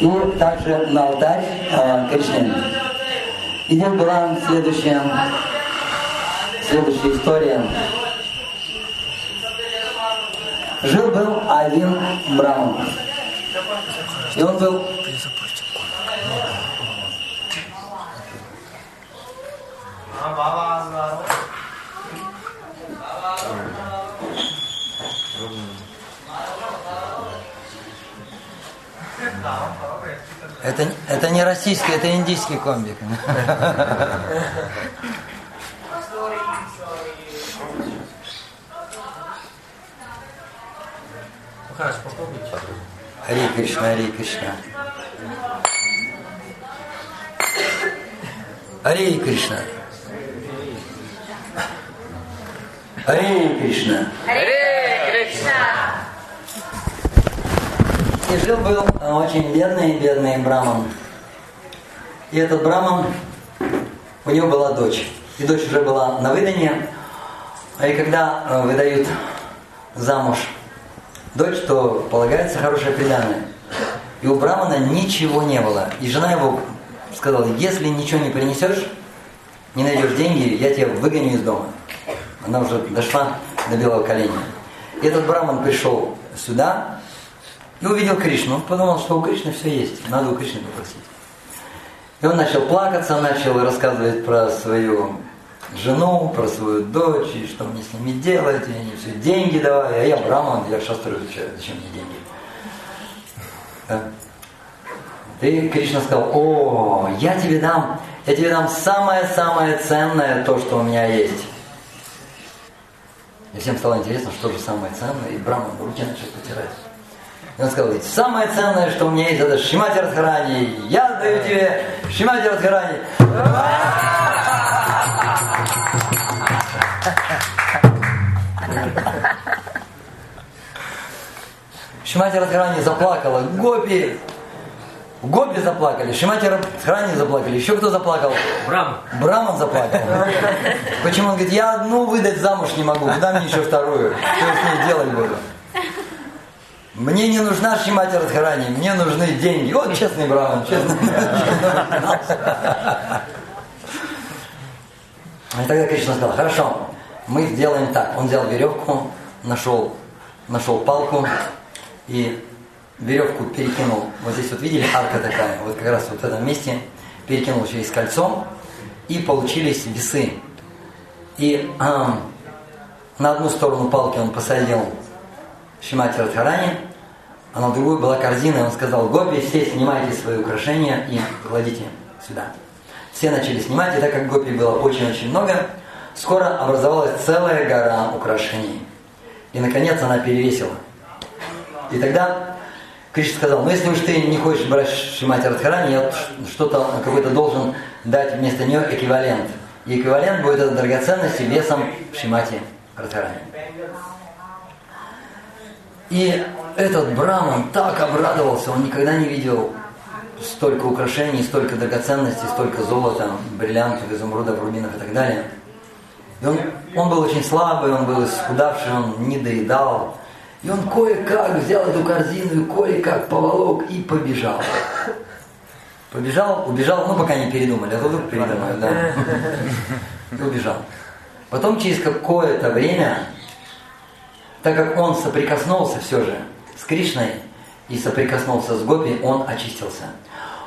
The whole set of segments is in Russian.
и также на алтарь э, Кришне. И здесь была следующая, следующая история. Жил-был один браман. И он был Это, это не российский, это индийский комбик. Хорошо, попробуйте. Хари Кришна, Хари Кришна. Хари Кришна. Хари Кришна. И жил был очень бедный, бедный браман. И этот браман, у него была дочь. И дочь уже была на выданье. И когда э, выдают замуж дочь, то полагается хорошее преданное. И у Брамана ничего не было. И жена его сказала, если ничего не принесешь, не найдешь деньги, я тебя выгоню из дома. Она уже дошла до белого коленя. И этот Браман пришел сюда и увидел Кришну. Он подумал, что у Кришны все есть, надо у Кришны попросить. И он начал плакаться, начал рассказывать про свою жену, про свою дочь, и что мне с ними делать, и они все деньги давай, а я браман, я шастру зачем мне деньги? Да. И Кришна сказал, о, я тебе дам, я тебе дам самое-самое ценное то, что у меня есть. И всем стало интересно, что же самое ценное, и Браман руки начал потирать. И он сказал, самое ценное, что у меня есть, это Шимати Радхарани. Я даю тебе Шимати Радхарани. Шимати Радхарани заплакала, гопи, гопи заплакали, Шимати Радхарани заплакали, еще кто заплакал? Брам. Браман заплакал. Почему? Он говорит, я одну выдать замуж не могу, куда мне еще вторую? Что я с ней делать буду? Мне не нужна Шимати Радхарани, мне нужны деньги. Вот честный Браман, честный. И тогда Кришна сказал, хорошо, мы сделаем так. Он взял веревку, нашел, нашел палку и веревку перекинул. Вот здесь вот видели арка такая, вот как раз вот в этом месте перекинул через кольцо и получились весы. И а, на одну сторону палки он посадил Шимати Радхарани, а на другую была корзина, и он сказал, Гопи, все снимайте свои украшения и кладите сюда. Все начали снимать, и так как гопи было очень-очень много, скоро образовалась целая гора украшений. И, наконец, она перевесила. И тогда Кришна сказал, ну если уж ты не хочешь брать Шимати Радхарани, я что-то какой-то должен дать вместо нее эквивалент. И эквивалент будет это драгоценности весом Шимати Радхарани. И этот Браман так обрадовался, он никогда не видел столько украшений, столько драгоценностей, столько золота, бриллиантов, изумрудов, рубинов и так далее. И он, он был очень слабый, он был исхудавший, он не доедал. И он кое-как взял эту корзину и кое-как поволок и побежал. Побежал, убежал, ну пока не передумали, а то вдруг передумают, да. И убежал. Потом через какое-то время, так как он соприкоснулся все же с Кришной и соприкоснулся с Гопи, он очистился.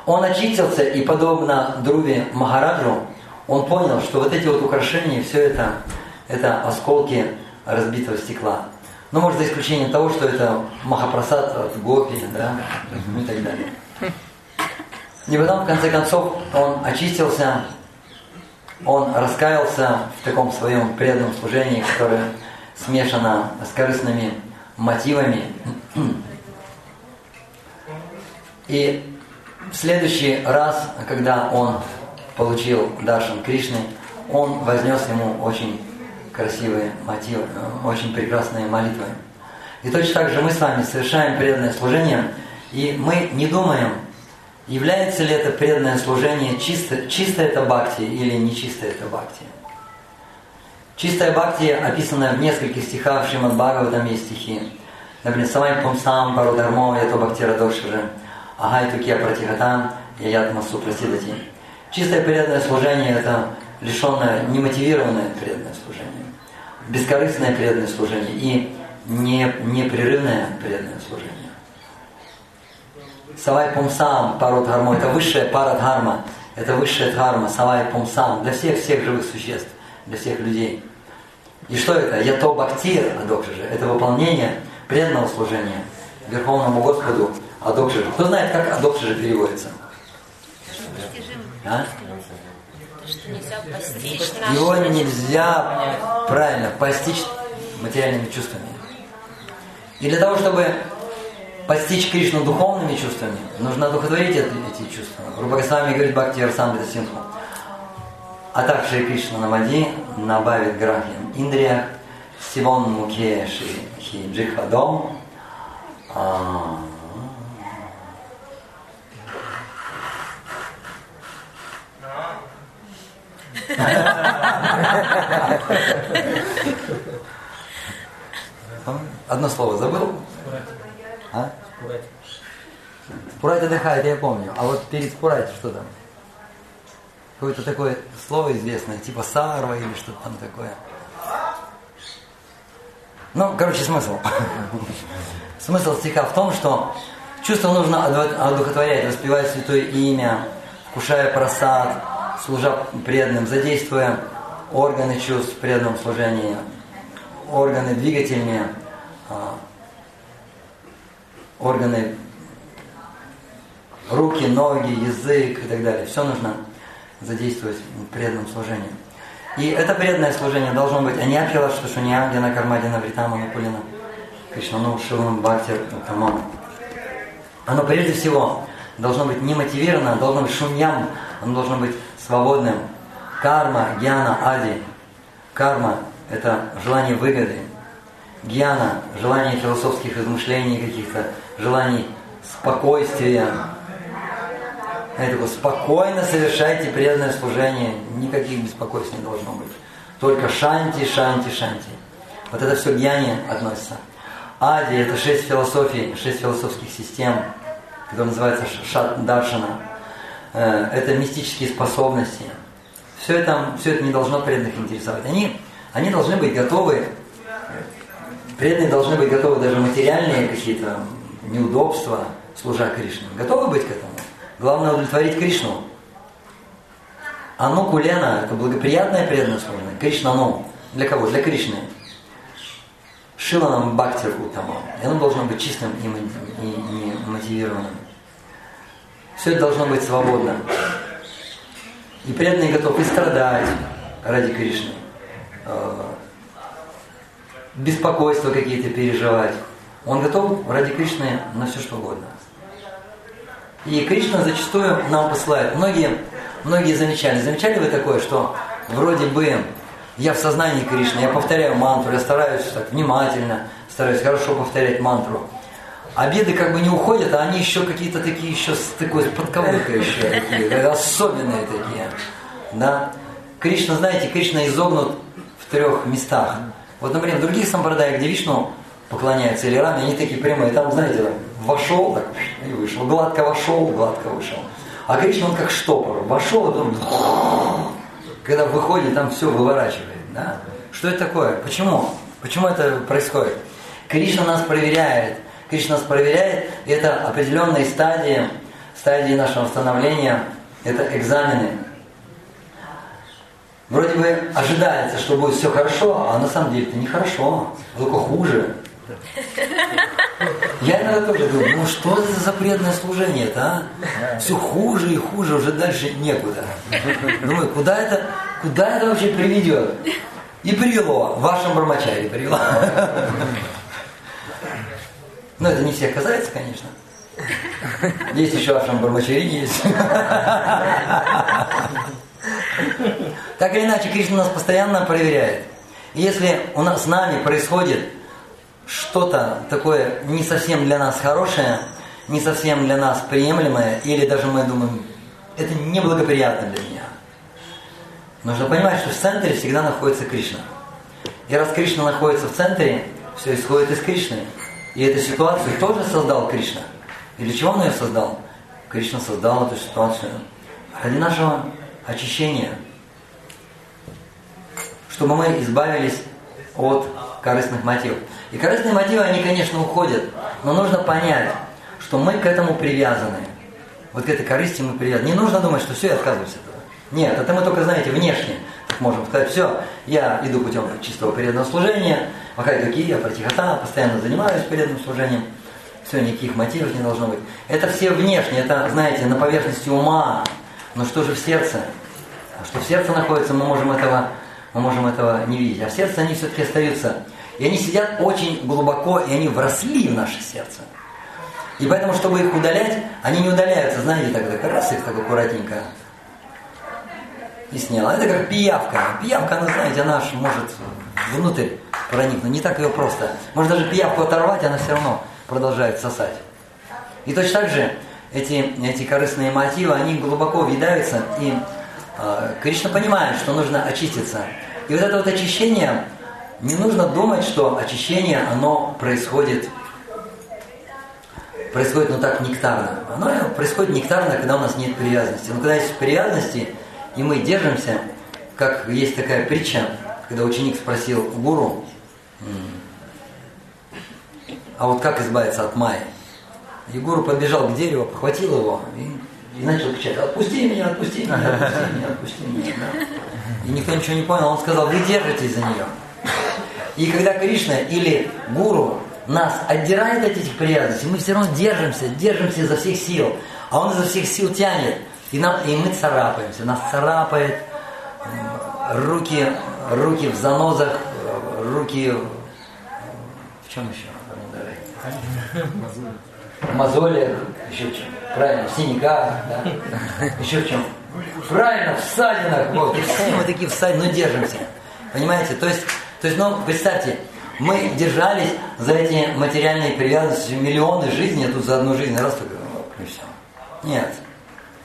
Он очистился и, подобно Друве Махараджу, он понял, что вот эти вот украшения, все это, это осколки разбитого стекла. Ну, может, за исключением того, что это Махапрасад от Гопи, да, и так далее. И потом, в конце концов, он очистился, он раскаялся в таком своем преданном служении, которое смешано с корыстными мотивами. И в следующий раз, когда он получил Даршан Кришны, он вознес ему очень красивые мотивы, очень прекрасные молитвы. И точно так же мы с вами совершаем преданное служение, и мы не думаем, является ли это преданное служение чисто, чисто это бхакти или не чисто это бхакти. Чистая бхакти, описанная в нескольких стихах Шримад Бхагаватам есть стихи. Например, «Самай пумсам парудармо ято бхакти радошире». Агай Туке Пратихатам, Яят Масу Прасидати. Чистое преданное служение – это лишенное, немотивированное преданное служение, бескорыстное преданное служение и не, непрерывное преданное служение. Савай Пумсам, Парот Гармо – это высшая Парадхарма, это высшая дхарма, Савай Пумсам, для всех-всех живых существ, для всех людей. И что это? Ято Бхактир, Адокшижи, это выполнение преданного служения Верховному Господу Адокшижи. Кто знает, как Адокшижи переводится? А? Его нельзя правильно постичь материальными чувствами. И для того, чтобы постичь Кришну духовными чувствами, нужно одухотворить эти, эти чувства. Грубо с вами говорит Бхакти Арсамбита Синху. А также Кришна Намади набавит грахим Индриях, Сивон Муке Ши Джихадом, а, Одно слово забыл? А? Спурайте отдыхает, я помню. А вот перед спурайте что там? Какое-то такое слово известное, типа сарва или что-то там такое. Ну, короче, смысл. Смысл стиха в том, что чувство нужно одухотворять, воспевать святое имя, вкушая просад, служа преданным, задействуя органы чувств в преданном служении, органы двигательные, а, органы руки, ноги, язык и так далее. Все нужно задействовать в преданном служении. И это преданное служение должно быть Аньяпхила Шташуня, Гена Кармадина, Вритама, Мукулина, Кришнану, Шилам, Бхактир, Тамам. Оно прежде всего должно быть не мотивировано, должно быть шуньям, оно должно быть свободным. Карма, гьяна, ади. Карма – это желание выгоды. Гьяна – желание философских измышлений каких-то, желаний спокойствия. Это такое, спокойно совершайте преданное служение, никаких беспокойств не должно быть. Только шанти, шанти, шанти. Вот это все гьяне относится. Ади – это шесть философий, шесть философских систем, которые называются шат даршана. Э, это мистические способности. Все это, все это не должно преданных интересовать. Они, они должны быть готовы, преданные должны быть готовы даже материальные какие-то неудобства, служа Кришне. Готовы быть к этому? Главное удовлетворить Кришну. Ану Кулена – это благоприятное преданное служение. Кришна ну. Для кого? Для Кришны. Шиланам Бхактир Утама. И оно должно быть чистым и, и, и мотивированным. Все это должно быть свободно. И преданный готов и страдать ради Кришны. Э, беспокойство какие-то переживать. Он готов ради Кришны на все что угодно. И Кришна зачастую нам посылает. Многие, многие замечали. Замечали вы такое, что вроде бы я в сознании Кришны, я повторяю мантру, я стараюсь так внимательно, стараюсь хорошо повторять мантру обеды как бы не уходят, а они еще какие-то такие еще с такой подковыркой еще такие, особенные такие. Да? Кришна, знаете, Кришна изогнут в трех местах. Вот, например, в других сампрадаях, где Вишну поклоняются или раны, они такие прямые. Там, знаете, вошел так, и вышел. Гладко вошел, гладко вышел. А Кришна, он как штопор. Вошел, а потом, когда выходит, там все выворачивает. Да? Что это такое? Почему? Почему это происходит? Кришна нас проверяет – Кришна нас проверяет, и это определенные стадии, стадии нашего становления, это экзамены. Вроде бы ожидается, что будет все хорошо, а на самом деле это нехорошо, только хуже. Я иногда тоже думаю, ну что это за запретное служение это, а? Все хуже и хуже, уже дальше некуда. Думаю, куда это, куда это вообще приведет? И привело, в вашем брамачаре привело. Но это не всех касается, конечно. Есть еще Ашам Бармачари есть. Так или иначе, Кришна нас постоянно проверяет. И если у нас с нами происходит что-то такое не совсем для нас хорошее, не совсем для нас приемлемое, или даже мы думаем, это неблагоприятно для меня. Нужно понимать, что в центре всегда находится Кришна. И раз Кришна находится в центре, все исходит из Кришны. И эту ситуацию тоже создал Кришна. И для чего он ее создал? Кришна создал эту ситуацию ради нашего очищения, чтобы мы избавились от корыстных мотивов. И корыстные мотивы, они, конечно, уходят, но нужно понять, что мы к этому привязаны. Вот к этой корысти мы привязаны. Не нужно думать, что все, я отказываюсь от этого. Нет, это мы только, знаете, внешне так можем сказать, все, я иду путем чистого преданного служения, Махайдуки, я протихота, постоянно занимаюсь преданным служением, все, никаких мотивов не должно быть. Это все внешне, это, знаете, на поверхности ума, но что же в сердце? А что в сердце находится, мы можем этого, мы можем этого не видеть. А в сердце они все-таки остаются. И они сидят очень глубоко, и они вросли в наше сердце. И поэтому, чтобы их удалять, они не удаляются, знаете, так, так раз их так аккуратненько и сняла. Это как пиявка. Пиявка, она, знаете, она аж может внутрь проникнуть. Не так ее просто. Может даже пиявку оторвать, она все равно продолжает сосать. И точно так же эти, эти корыстные мотивы, они глубоко въедаются, и э, Кришна понимает, что нужно очиститься. И вот это вот очищение, не нужно думать, что очищение, оно происходит происходит, ну так, нектарно. Оно происходит нектарно, когда у нас нет привязанности. Но когда есть привязанности, и мы держимся, как есть такая притча, когда ученик спросил гуру, а вот как избавиться от майи? И гуру подбежал к дереву, похватил его и, и начал кричать, отпусти меня, отпусти меня, отпусти меня, отпусти меня. Да? И никто ничего не понял, он сказал, вы держитесь за нее. И когда Кришна или гуру нас отдирает от этих привязанностей, мы все равно держимся, держимся изо всех сил. А он изо всех сил тянет. И, нам, и мы царапаемся. Нас царапает руки, руки в занозах, руки в чем еще? В мозолях, еще в чем? Правильно, в синяках, да? Еще в чем? Правильно, в ссадинах. Вот, и все мы такие всадины, но держимся. Понимаете? То есть, то есть, ну, представьте, мы держались за эти материальные привязанности миллионы жизней, тут за одну жизнь раз только, и все. Нет.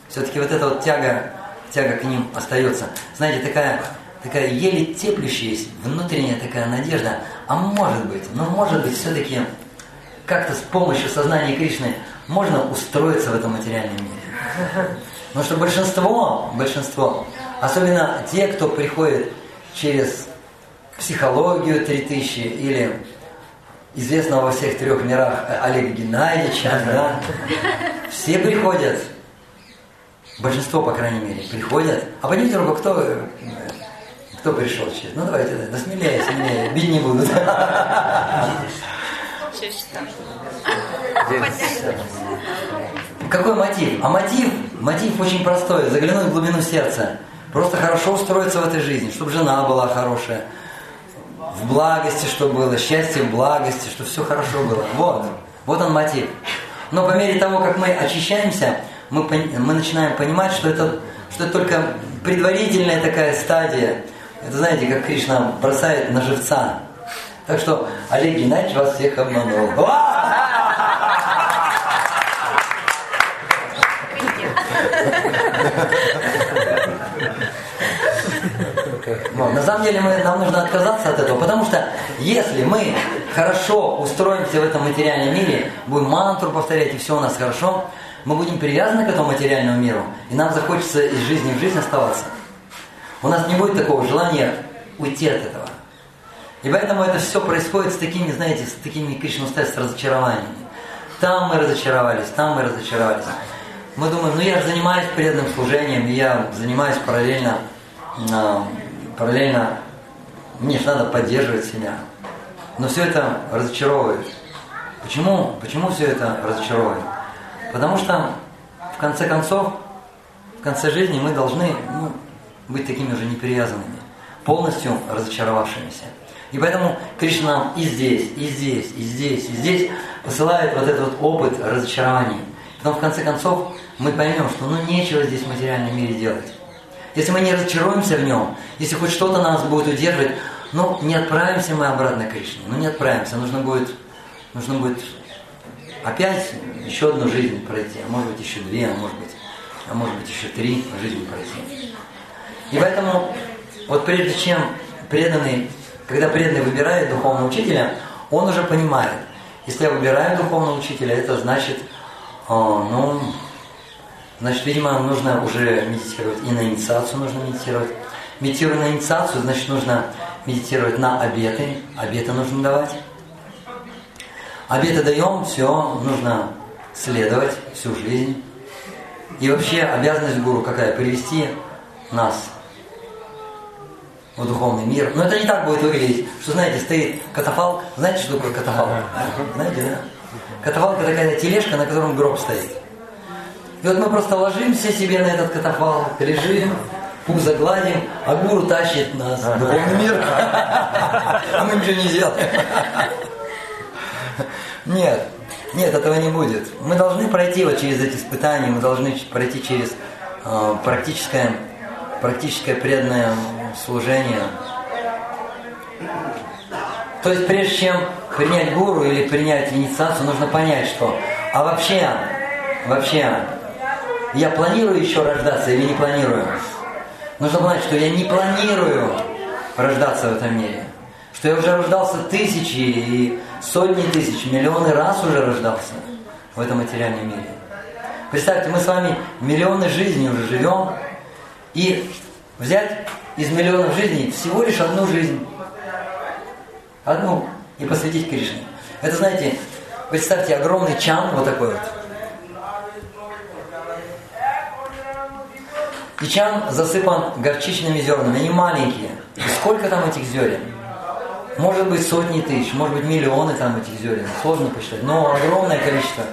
Все-таки вот эта вот тяга, тяга к ним остается. Знаете, такая, такая еле теплющаяся внутренняя такая надежда. А может быть, ну может быть, все-таки как-то с помощью сознания Кришны можно устроиться в этом материальном мире. Потому что большинство, большинство, особенно те, кто приходит через психологию 3000 или известного во всех трех мирах Олега Геннадьевича, да, все приходят большинство, по крайней мере, приходят. А поднимите руку, кто, кто пришел сейчас? Ну давайте, да смелее, смелее, бить не будут. Какой мотив? А мотив, мотив очень простой, заглянуть в глубину сердца. Просто хорошо устроиться в этой жизни, чтобы жена была хорошая, в благости, чтобы было, счастье в благости, чтобы все хорошо было. Вот, вот он мотив. Но по мере того, как мы очищаемся, мы, мы начинаем понимать, что это, что это только предварительная такая стадия. Это знаете, как Кришна бросает на живца. Так что Олег Геннадьевич вас всех обманул. Но на самом деле мы, нам нужно отказаться от этого, потому что если мы хорошо устроимся в этом материальном мире, будем мантру повторять, и все у нас хорошо, мы будем привязаны к этому материальному миру, и нам захочется из жизни в жизнь оставаться. У нас не будет такого желания уйти от этого. И поэтому это все происходит с такими, знаете, с такими Кришну с разочарованиями. Там мы разочаровались, там мы разочаровались. Мы думаем, ну я же занимаюсь преданным служением, я занимаюсь параллельно, параллельно, мне же надо поддерживать себя. Но все это разочаровывает. Почему? Почему все это разочаровывает? Потому что, в конце концов, в конце жизни мы должны ну, быть такими уже непривязанными, полностью разочаровавшимися. И поэтому Кришна нам и здесь, и здесь, и здесь, и здесь посылает вот этот вот опыт разочарований. Потом, в конце концов, мы поймем, что ну нечего здесь в материальном мире делать. Если мы не разочаруемся в нем, если хоть что-то нас будет удерживать, ну не отправимся мы обратно к Кришне, ну не отправимся, нужно будет, нужно будет опять еще одну жизнь пройти, а может быть еще две, а может быть, а может быть еще три жизни пройти. И поэтому вот прежде чем преданный, когда преданный выбирает духовного учителя, он уже понимает, если я выбираю духовного учителя, это значит, о, ну, Значит, видимо, нужно уже медитировать и на инициацию нужно медитировать. Медитируя на инициацию, значит, нужно медитировать на обеты. Обеты нужно давать. Обеты даем, все, нужно следовать всю жизнь. И вообще обязанность гуру какая? Привести нас в духовный мир. Но это не так будет выглядеть, что, знаете, стоит катафалк. Знаете, что такое катафалк? Знаете, да? Катафалк это такая тележка, на котором гроб стоит. И вот мы просто ложимся себе на этот катафалк, лежим, пузо гладим, а гуру тащит нас в духовный мир. А мы ничего не сделаем. Нет, нет, этого не будет. Мы должны пройти вот через эти испытания, мы должны пройти через э, практическое, практическое преданное служение. То есть прежде чем принять гуру или принять инициацию, нужно понять, что а вообще, вообще, я планирую еще рождаться или не планирую? Нужно понять, что я не планирую рождаться в этом мире. Что я уже рождался тысячи и сотни тысяч, миллионы раз уже рождался в этом материальном мире. Представьте, мы с вами миллионы жизней уже живем, и взять из миллионов жизней всего лишь одну жизнь. Одну. И посвятить Кришне. Это, знаете, представьте, огромный чан, вот такой вот. И чан засыпан горчичными зернами. Они маленькие. И сколько там этих зерен? Может быть сотни тысяч, может быть миллионы там этих зерен. Сложно посчитать. Но огромное количество.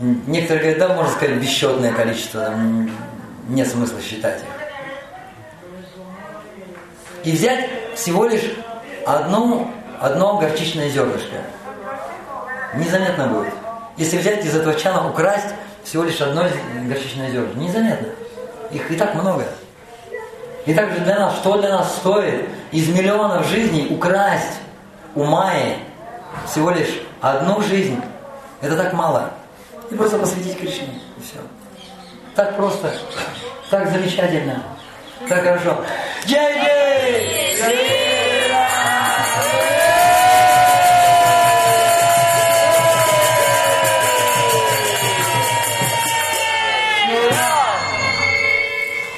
Некоторые говорят, да, можно сказать, бесчетное количество. Там нет смысла считать их и взять всего лишь одну, одно горчичное зернышко. Незаметно будет. Если взять из этого чана, украсть всего лишь одно горчичное зернышко, незаметно. Их и так много. И также для нас, что для нас стоит из миллионов жизней украсть у Майи всего лишь одну жизнь, это так мало. И просто посвятить Кришне. И все. Так просто, так замечательно. Так хорошо. Jai!